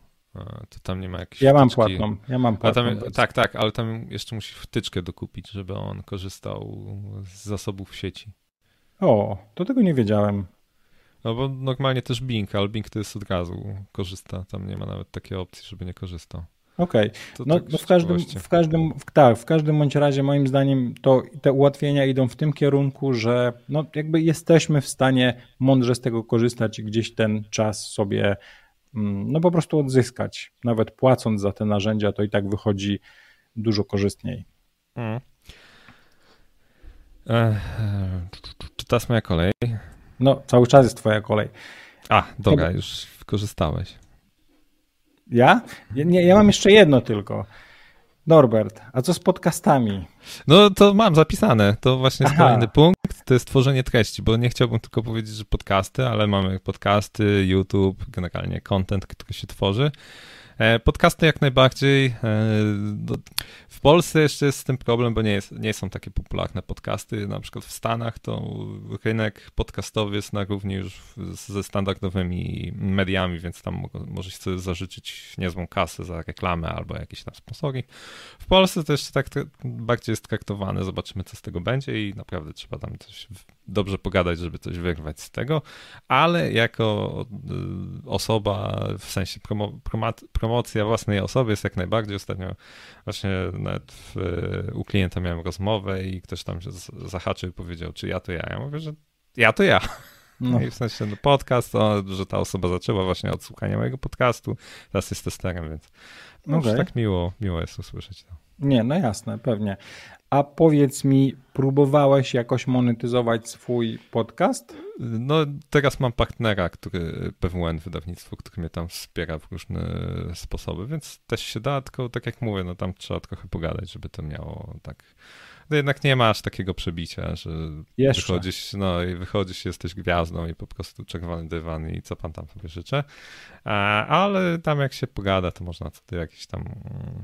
to tam nie ma jakiejś. Ja mam płatną. Ja mam płatną. Tam, tak, tak, ale tam jeszcze musisz wtyczkę dokupić, żeby on korzystał z zasobów sieci. O, to tego nie wiedziałem. No bo normalnie też Bing, ale Bing to jest od razu korzysta, tam nie ma nawet takiej opcji, żeby nie korzystał. Okej, okay. no, tak no w, każdym, w, każdym, w, tak, w każdym bądź razie moim zdaniem to te ułatwienia idą w tym kierunku, że no jakby jesteśmy w stanie mądrze z tego korzystać i gdzieś ten czas sobie mm, no po prostu odzyskać. Nawet płacąc za te narzędzia, to i tak wychodzi dużo korzystniej. Hmm. czy teraz moja kolej? No, cały czas jest twoja kolej. A, dobra, już wykorzystałeś. Ja? Nie, ja mam jeszcze jedno tylko. Norbert, a co z podcastami? No to mam zapisane. To właśnie jest Aha. kolejny punkt. To jest tworzenie treści, bo nie chciałbym tylko powiedzieć, że podcasty, ale mamy podcasty, YouTube, generalnie content, który się tworzy. E, podcasty jak najbardziej. E, w Polsce jeszcze jest z tym problem, bo nie, jest, nie są takie popularne podcasty. Na przykład w Stanach to rynek podcastowy jest na równi już ze standardowymi mediami, więc tam może sobie zażyczyć niezłą kasę za reklamę albo jakieś tam sponsoring. W Polsce to jeszcze tak bardziej jest traktowane. Zobaczymy, co z tego będzie i naprawdę trzeba tam coś dobrze pogadać, żeby coś wyrwać z tego, ale jako y, osoba, w sensie promo, promocja własnej osoby jest jak najbardziej. Ostatnio właśnie nawet w, u klienta miałem rozmowę i ktoś tam się zahaczył i powiedział, czy ja to ja. Ja mówię, że ja to ja. No. I w sensie no, podcast, to, że ta osoba zaczęła właśnie od słuchania mojego podcastu, teraz jest testerem, więc no, okay. tak miło, miło jest usłyszeć to. Nie, no jasne, pewnie. A powiedz mi, próbowałeś jakoś monetyzować swój podcast? No, teraz mam partnera, który PWN wydawnictwo, który mnie tam wspiera w różne sposoby, więc też się da, tylko tak jak mówię, no tam trzeba trochę pogadać, żeby to miało tak. No jednak nie masz takiego przebicia, że Jeszcze. wychodzisz, no i wychodzisz, jesteś gwiazdą i po prostu czerwony dywan i co pan tam sobie życzy. Ale tam jak się pogada, to można co do jakichś tam mm,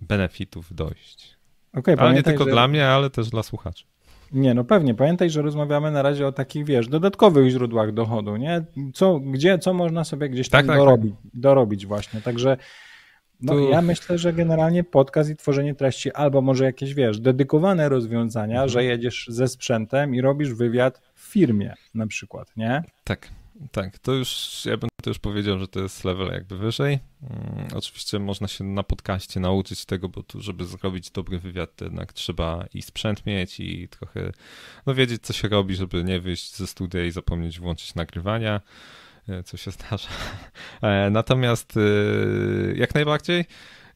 benefitów dojść. Okay, ale nie tylko że... dla mnie, ale też dla słuchaczy. Nie, no pewnie. Pamiętaj, że rozmawiamy na razie o takich, wiesz, dodatkowych źródłach dochodu, nie? Co, gdzie, co można sobie gdzieś tam tak, tak, dorobić, tak. dorobić właśnie. Także no, tu... ja myślę, że generalnie podcast i tworzenie treści albo może jakieś, wiesz, dedykowane rozwiązania, mhm. że jedziesz ze sprzętem i robisz wywiad w firmie na przykład, nie? Tak. Tak, to już, ja bym to już powiedział, że to jest level jakby wyżej. Um, oczywiście można się na podcaście nauczyć tego, bo tu, żeby zrobić dobry wywiad, to jednak trzeba i sprzęt mieć i trochę, no wiedzieć, co się robi, żeby nie wyjść ze studia i zapomnieć włączyć nagrywania, e, co się zdarza. E, natomiast e, jak najbardziej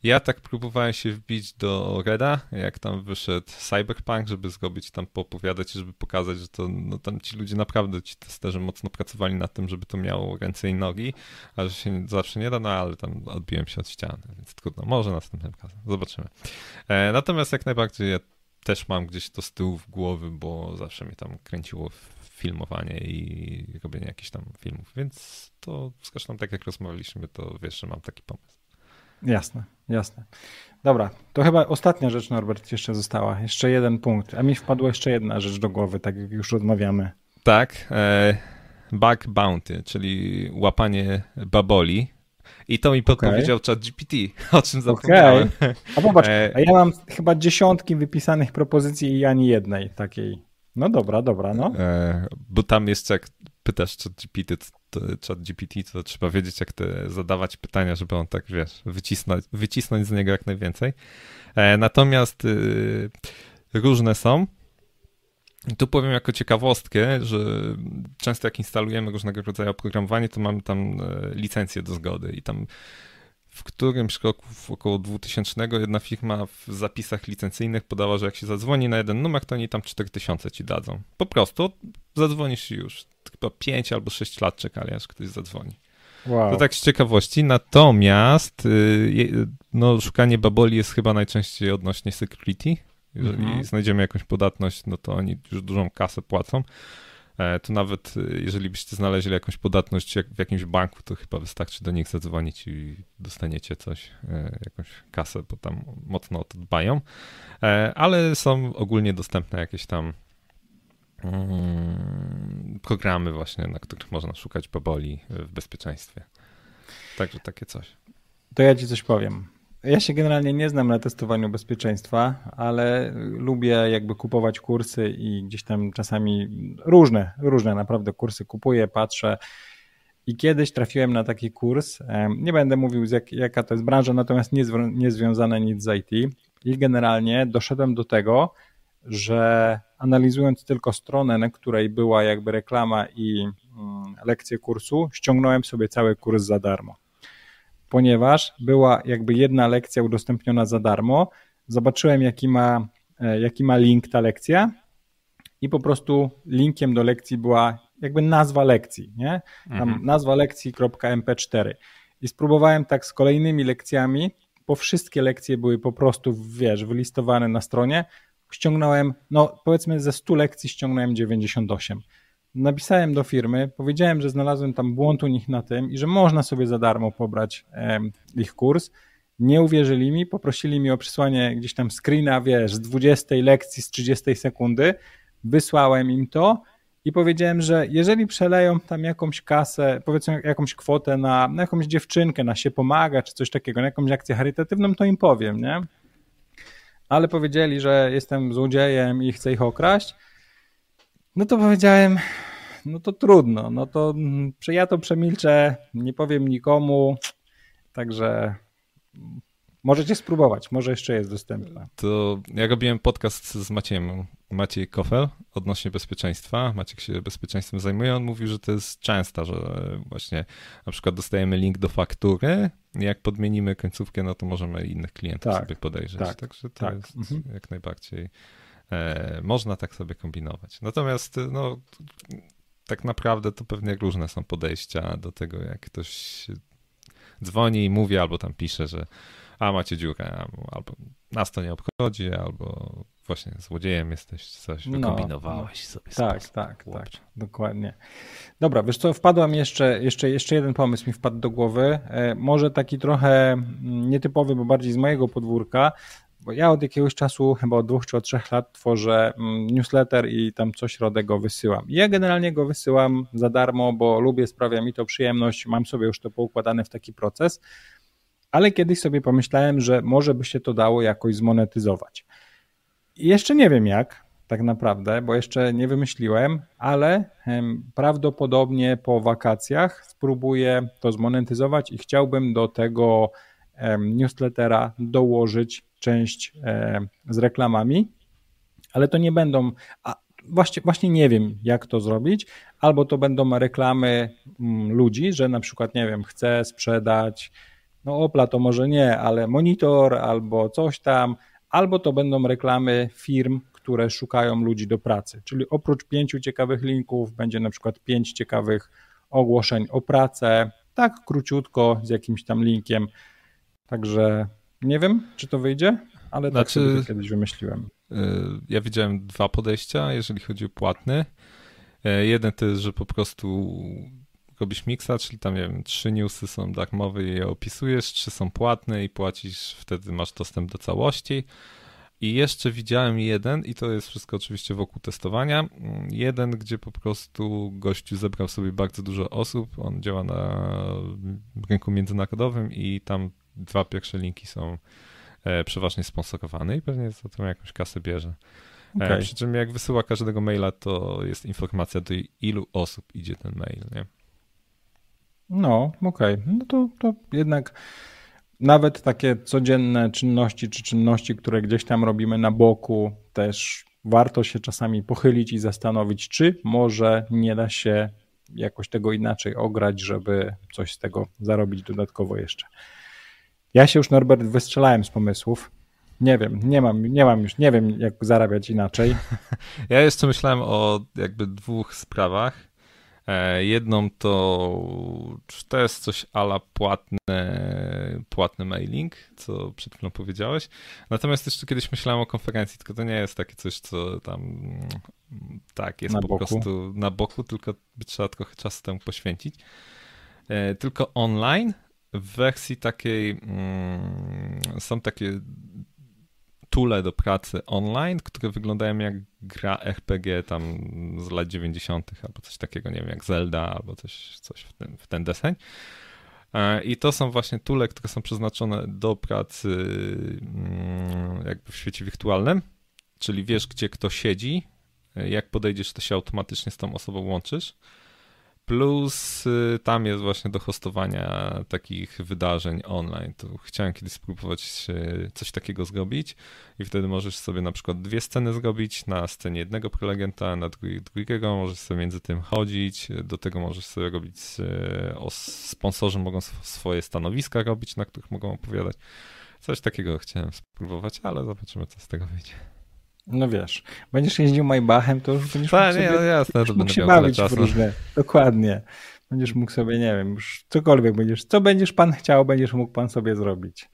ja tak próbowałem się wbić do Reda, jak tam wyszedł Cyberpunk, żeby zrobić tam poopowiadać, żeby pokazać, że to no, tam ci ludzie naprawdę, ci testerzy mocno pracowali nad tym, żeby to miało ręce i nogi, a że się zawsze nie da, no ale tam odbiłem się od ściany, więc trudno, może następnym razem, zobaczymy. E, natomiast jak najbardziej ja też mam gdzieś to z tyłu w głowy, bo zawsze mnie tam kręciło filmowanie i robienie jakichś tam filmów, więc to zresztą tak jak rozmawialiśmy, to wiesz, że mam taki pomysł. Jasne, jasne. Dobra, to chyba ostatnia rzecz, Norbert, jeszcze została. Jeszcze jeden punkt. A mi wpadła jeszcze jedna rzecz do głowy, tak jak już rozmawiamy. Tak. E, bug bounty, czyli łapanie baboli. I to mi podpowiedział okay. chat GPT, o czym zapomniałem. Okay. A popatrz, e, a ja mam chyba dziesiątki wypisanych propozycji i ani jednej takiej. No dobra, dobra, no. E, bo tam jeszcze jak pytasz chat GPT, to, to trzeba wiedzieć, jak te zadawać pytania, żeby on tak, wiesz, wycisnąć, wycisnąć z niego jak najwięcej. E, natomiast y, różne są. Tu powiem jako ciekawostkę, że często jak instalujemy różnego rodzaju oprogramowanie, to mamy tam e, licencję do zgody i tam w którymś roku, w około 2000, jedna firma w zapisach licencyjnych podała, że jak się zadzwoni na jeden numer, to oni tam 4000 ci dadzą. Po prostu zadzwonisz już. Chyba 5 albo 6 lat czekali, aż ktoś zadzwoni. Wow. To tak z ciekawości. Natomiast y, no, szukanie baboli jest chyba najczęściej odnośnie security. Jeżeli mhm. znajdziemy jakąś podatność, no to oni już dużą kasę płacą. E, to nawet y, jeżeli byście znaleźli jakąś podatność w jakimś banku, to chyba wystarczy do nich zadzwonić i dostaniecie coś, e, jakąś kasę, bo tam mocno o to dbają. E, ale są ogólnie dostępne jakieś tam programy właśnie, na których można szukać baboli w bezpieczeństwie. Także takie coś. To ja ci coś powiem. Ja się generalnie nie znam na testowaniu bezpieczeństwa, ale lubię jakby kupować kursy i gdzieś tam czasami różne, różne naprawdę kursy kupuję, patrzę. I kiedyś trafiłem na taki kurs, nie będę mówił jak, jaka to jest branża, natomiast nie, nie związane nic z IT. I generalnie doszedłem do tego, że analizując tylko stronę, na której była jakby reklama i mm, lekcje kursu, ściągnąłem sobie cały kurs za darmo ponieważ była jakby jedna lekcja udostępniona za darmo. Zobaczyłem, jaki ma, e, jaki ma link ta lekcja i po prostu linkiem do lekcji była jakby nazwa lekcji, nie? Tam mhm. nazwa lekcji.mp4. I spróbowałem tak z kolejnymi lekcjami, bo wszystkie lekcje były po prostu, wiesz, wylistowane na stronie. Ściągnąłem, no powiedzmy ze 100 lekcji ściągnąłem 98 napisałem do firmy, powiedziałem, że znalazłem tam błąd u nich na tym i że można sobie za darmo pobrać ich kurs. Nie uwierzyli mi, poprosili mi o przysłanie gdzieś tam screena, wiesz, z 20 lekcji, z 30 sekundy. Wysłałem im to i powiedziałem, że jeżeli przeleją tam jakąś kasę, powiedzmy jakąś kwotę na, na jakąś dziewczynkę, na się pomaga, czy coś takiego, na jakąś akcję charytatywną, to im powiem, nie? Ale powiedzieli, że jestem złodziejem i chcę ich okraść. No to powiedziałem, no to trudno, no to mm, ja to przemilczę, nie powiem nikomu, także możecie spróbować, może jeszcze jest dostępna. To ja robiłem podcast z Maciejem, Maciej Kofel odnośnie bezpieczeństwa. Maciek się bezpieczeństwem zajmuje, on mówił, że to jest często, że właśnie na przykład dostajemy link do faktury, jak podmienimy końcówkę, no to możemy innych klientów tak, sobie podejrzeć. Tak, Także to tak. jest mhm. jak najbardziej E, można tak sobie kombinować. Natomiast no, tak naprawdę to pewnie różne są podejścia do tego, jak ktoś dzwoni i mówi, albo tam pisze, że a macie dziurę, albo nas to nie obchodzi, albo właśnie złodziejem jesteś, coś no, wykombinowałeś no, sobie. Tak, sposób. tak, tak, dokładnie. Dobra, wiesz co, wpadłam jeszcze, jeszcze, jeszcze jeden pomysł mi wpadł do głowy, e, może taki trochę mm, nietypowy, bo bardziej z mojego podwórka, bo ja od jakiegoś czasu, chyba od dwóch czy od trzech lat tworzę mm, newsletter i tam co środę go wysyłam. Ja generalnie go wysyłam za darmo, bo lubię, sprawia mi to przyjemność, mam sobie już to poukładane w taki proces, ale kiedyś sobie pomyślałem, że może by się to dało jakoś zmonetyzować. I jeszcze nie wiem jak, tak naprawdę, bo jeszcze nie wymyśliłem, ale prawdopodobnie po wakacjach spróbuję to zmonetyzować i chciałbym do tego newslettera dołożyć część z reklamami, ale to nie będą, a właśnie, właśnie nie wiem, jak to zrobić, albo to będą reklamy mm, ludzi, że na przykład, nie wiem, chcę sprzedać, no Opla to może nie, ale monitor albo coś tam, albo to będą reklamy firm, które szukają ludzi do pracy, czyli oprócz pięciu ciekawych linków będzie na przykład pięć ciekawych ogłoszeń o pracę, tak króciutko z jakimś tam linkiem, także nie wiem, czy to wyjdzie, ale tak znaczy, sobie kiedyś wymyśliłem. Y, ja widziałem dwa podejścia, jeżeli chodzi o płatny. Y, jeden to jest, że po prostu robisz miksa, czyli tam, nie wiem, trzy newsy są darmowe i je opisujesz, trzy są płatne i płacisz, wtedy masz dostęp do całości. I jeszcze widziałem jeden, i to jest wszystko oczywiście wokół testowania. Jeden, gdzie po prostu gościu zebrał sobie bardzo dużo osób. On działa na rynku międzynarodowym i tam dwa pierwsze linki są e, przeważnie sponsorowane i pewnie za to jakąś kasę bierze. E, okay. Przy czym jak wysyła każdego maila, to jest informacja do ilu osób idzie ten mail, nie? No, okej. Okay. No to, to jednak nawet takie codzienne czynności czy czynności, które gdzieś tam robimy na boku, też warto się czasami pochylić i zastanowić, czy może nie da się jakoś tego inaczej ograć, żeby coś z tego zarobić dodatkowo jeszcze. Ja się już, Norbert, wystrzelałem z pomysłów. Nie wiem, nie mam, nie mam już, nie wiem, jak zarabiać inaczej. Ja jeszcze myślałem o jakby dwóch sprawach. E, jedną to, to jest coś ala płatne, płatny mailing, co przed chwilą powiedziałeś. Natomiast jeszcze kiedyś myślałem o konferencji, tylko to nie jest takie coś, co tam tak jest na po boku. prostu na boku, tylko trzeba trochę czasu temu poświęcić. E, tylko online w wersji takiej mm, są takie tule do pracy online, które wyglądają jak gra RPG tam z lat 90. albo coś takiego, nie wiem, jak Zelda albo coś, coś w, ten, w ten deseń. E, I to są właśnie tule, które są przeznaczone do pracy mm, jakby w świecie wirtualnym, czyli wiesz, gdzie kto siedzi, e, jak podejdziesz, to się automatycznie z tą osobą łączysz. Plus y, tam jest właśnie do hostowania takich wydarzeń online. To chciałem kiedyś spróbować coś takiego zrobić i wtedy możesz sobie na przykład dwie sceny zrobić, na scenie jednego prelegenta, na drugiego, możesz sobie między tym chodzić, do tego możesz sobie robić, o sponsorzy mogą swoje stanowiska robić, na których mogą opowiadać. Coś takiego chciałem spróbować, ale zobaczymy, co z tego wyjdzie. No wiesz, będziesz jeździł Maybachem, to już będziesz Ta, mógł nie, sobie, no jasne, to mógł się bawić w różne. Dokładnie. Będziesz mógł sobie, nie wiem, już cokolwiek będziesz, co będziesz pan chciał, będziesz mógł pan sobie zrobić.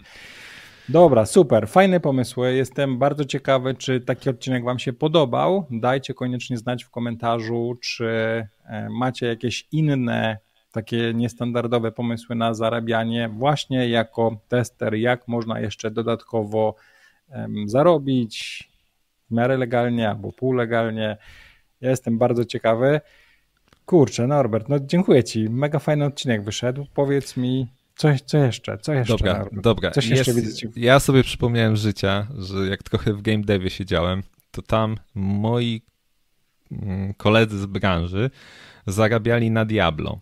Dobra, super, fajne pomysły. Jestem bardzo ciekawy, czy taki odcinek Wam się podobał. Dajcie koniecznie znać w komentarzu, czy e, macie jakieś inne takie niestandardowe pomysły na zarabianie, właśnie jako tester, jak można jeszcze dodatkowo um, zarobić, w miarę legalnie albo półlegalnie. Ja jestem bardzo ciekawy. Kurczę, Norbert, no dziękuję Ci. Mega fajny odcinek wyszedł. Powiedz mi, co, co jeszcze? Co jeszcze? Dobra, Norbert? dobra. Coś jeszcze Jest, ja sobie przypomniałem życia, że jak trochę w game devie siedziałem, to tam moi mm, koledzy z branży zarabiali na Diablo.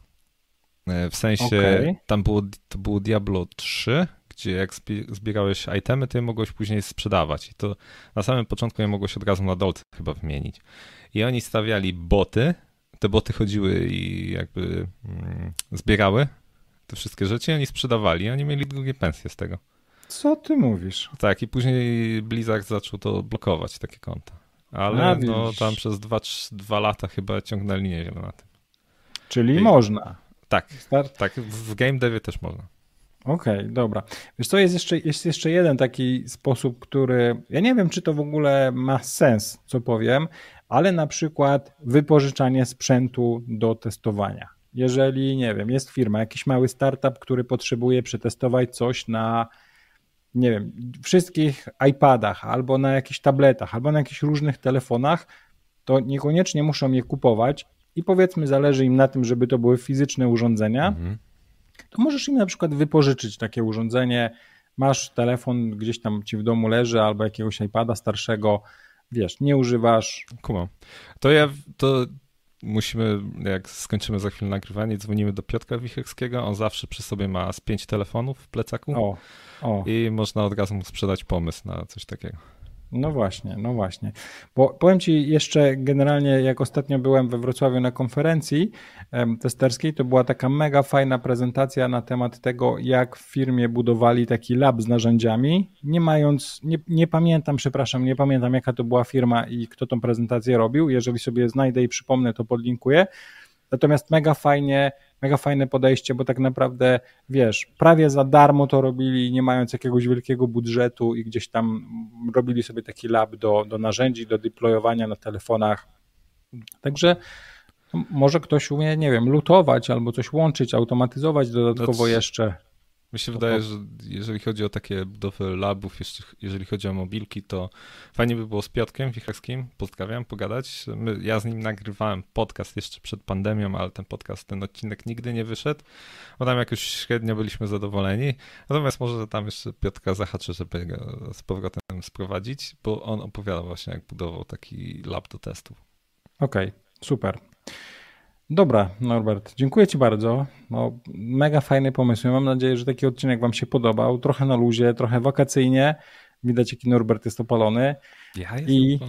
E, w sensie okay. tam było, to było Diablo 3 gdzie jak zbierałeś itemy, to je mogłeś później sprzedawać. I to na samym początku je mogłeś od razu na dolce chyba wymienić. I oni stawiali boty, te boty chodziły i jakby mm, zbierały te wszystkie rzeczy i oni sprzedawali i oni mieli drugie pensje z tego. Co ty mówisz? Tak, i później Blizzard zaczął to blokować, takie konta. Ale no, tam przez dwa, dwa lata chyba ciągnęli niewiele na tym. Czyli I... można. Tak, Start... tak, w game devie też można. Okej, okay, dobra. Wiesz co, jest jeszcze, jest jeszcze jeden taki sposób, który, ja nie wiem, czy to w ogóle ma sens, co powiem, ale na przykład wypożyczanie sprzętu do testowania. Jeżeli, nie wiem, jest firma, jakiś mały startup, który potrzebuje przetestować coś na, nie wiem, wszystkich iPadach, albo na jakichś tabletach, albo na jakichś różnych telefonach, to niekoniecznie muszą je kupować i powiedzmy, zależy im na tym, żeby to były fizyczne urządzenia. Mhm to możesz im na przykład wypożyczyć takie urządzenie. Masz telefon gdzieś tam ci w domu leży albo jakiegoś iPada starszego, wiesz, nie używasz. Kumam. To ja to musimy, jak skończymy za chwilę nagrywanie, dzwonimy do Piotra Wicheckiego. On zawsze przy sobie ma z pięć telefonów w plecaku. O, o. I można od razu mu sprzedać pomysł na coś takiego. No właśnie, no właśnie. Bo powiem Ci jeszcze generalnie, jak ostatnio byłem we Wrocławiu na konferencji testerskiej, to była taka mega fajna prezentacja na temat tego, jak w firmie budowali taki lab z narzędziami, nie mając, nie, nie pamiętam, przepraszam, nie pamiętam jaka to była firma i kto tą prezentację robił. Jeżeli sobie znajdę i przypomnę, to podlinkuję. Natomiast mega fajnie mega fajne podejście, bo tak naprawdę, wiesz, prawie za darmo to robili, nie mając jakiegoś wielkiego budżetu i gdzieś tam robili sobie taki lab do, do narzędzi, do deployowania na telefonach. Także może ktoś umie, nie wiem, lutować albo coś łączyć, automatyzować dodatkowo jeszcze. Mi się wydaje, że jeżeli chodzi o takie budowy labów, jeszcze, jeżeli chodzi o mobilki, to fajnie by było z Piotkiem Wicherskim, pozdrawiam, pogadać. My, ja z nim nagrywałem podcast jeszcze przed pandemią, ale ten podcast, ten odcinek nigdy nie wyszedł, bo tam jakoś średnio byliśmy zadowoleni. Natomiast może tam jeszcze Piotka zahaczy, żeby go z powrotem sprowadzić, bo on opowiadał właśnie, jak budował taki lab do testów. Okej, okay, super. Dobra, Norbert, dziękuję Ci bardzo. No, mega fajny pomysł. Mam nadzieję, że taki odcinek Wam się podobał. Trochę na luzie, trochę wakacyjnie. Widać, jaki Norbert jest opalony. Ja jestem I...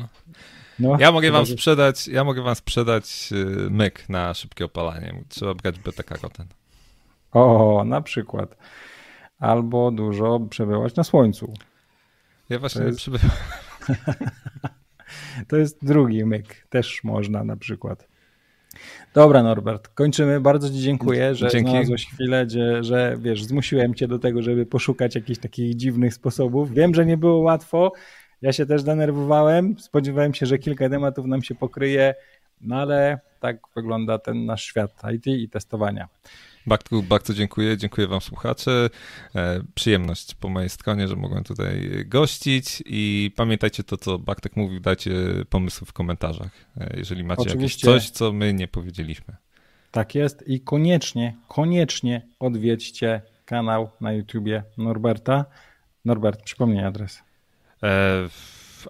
No, ja mogę wam sprzedać, ja mogę wam sprzedać y, myk na szybkie opalanie. Trzeba brać beta karoten. O, na przykład. Albo dużo przebywać na słońcu. Ja właśnie jest... przebywam. to jest drugi myk. Też można na przykład. Dobra, Norbert, kończymy. Bardzo Ci dziękuję, że Dzięki. znalazłeś chwilę, że, że wiesz, zmusiłem Cię do tego, żeby poszukać jakichś takich dziwnych sposobów. Wiem, że nie było łatwo. Ja się też denerwowałem. Spodziewałem się, że kilka tematów nam się pokryje, no ale tak wygląda ten nasz świat IT i testowania. Bardzo, bardzo dziękuję, dziękuję wam słuchacze. E, przyjemność po mojej stronie, że mogłem tutaj gościć i pamiętajcie to, co Bartek mówił, dajcie pomysły w komentarzach, e, jeżeli macie Oczywiście. jakieś coś, co my nie powiedzieliśmy. Tak jest i koniecznie, koniecznie odwiedźcie kanał na YouTubie Norberta. Norbert, przypomnij adres. E,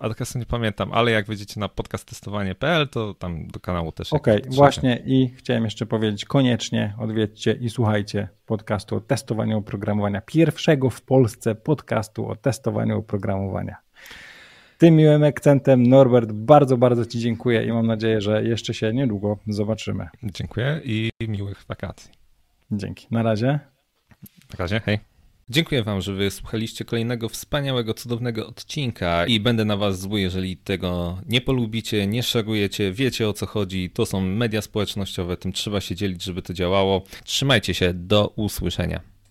adresu nie pamiętam, ale jak wejdziecie na podcasttestowanie.pl, to tam do kanału też. Okej, okay, właśnie i chciałem jeszcze powiedzieć, koniecznie odwiedźcie i słuchajcie podcastu o testowaniu oprogramowania, pierwszego w Polsce podcastu o testowaniu oprogramowania. Tym miłym akcentem, Norbert, bardzo, bardzo Ci dziękuję i mam nadzieję, że jeszcze się niedługo zobaczymy. Dziękuję i miłych wakacji. Dzięki. Na razie. Na razie, hej. Dziękuję Wam, że wysłuchaliście kolejnego wspaniałego, cudownego odcinka i będę na Was zły, jeżeli tego nie polubicie, nie szarujecie, wiecie o co chodzi. To są media społecznościowe, tym trzeba się dzielić, żeby to działało. Trzymajcie się, do usłyszenia.